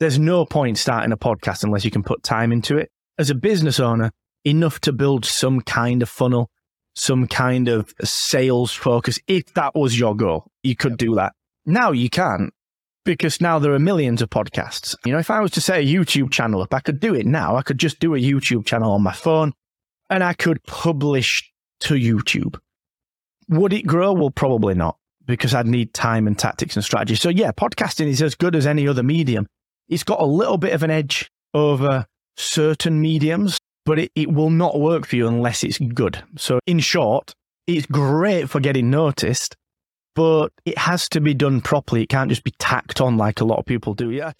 there's no point starting a podcast unless you can put time into it. As a business owner, enough to build some kind of funnel, some kind of sales focus. If that was your goal, you could do that. Now you can't because now there are millions of podcasts. You know, if I was to say a YouTube channel up, I could do it now. I could just do a YouTube channel on my phone and I could publish to YouTube. Would it grow? Well, probably not because I'd need time and tactics and strategy. So, yeah, podcasting is as good as any other medium. It's got a little bit of an edge over certain mediums, but it, it will not work for you unless it's good. So, in short, it's great for getting noticed, but it has to be done properly. It can't just be tacked on like a lot of people do. Yeah.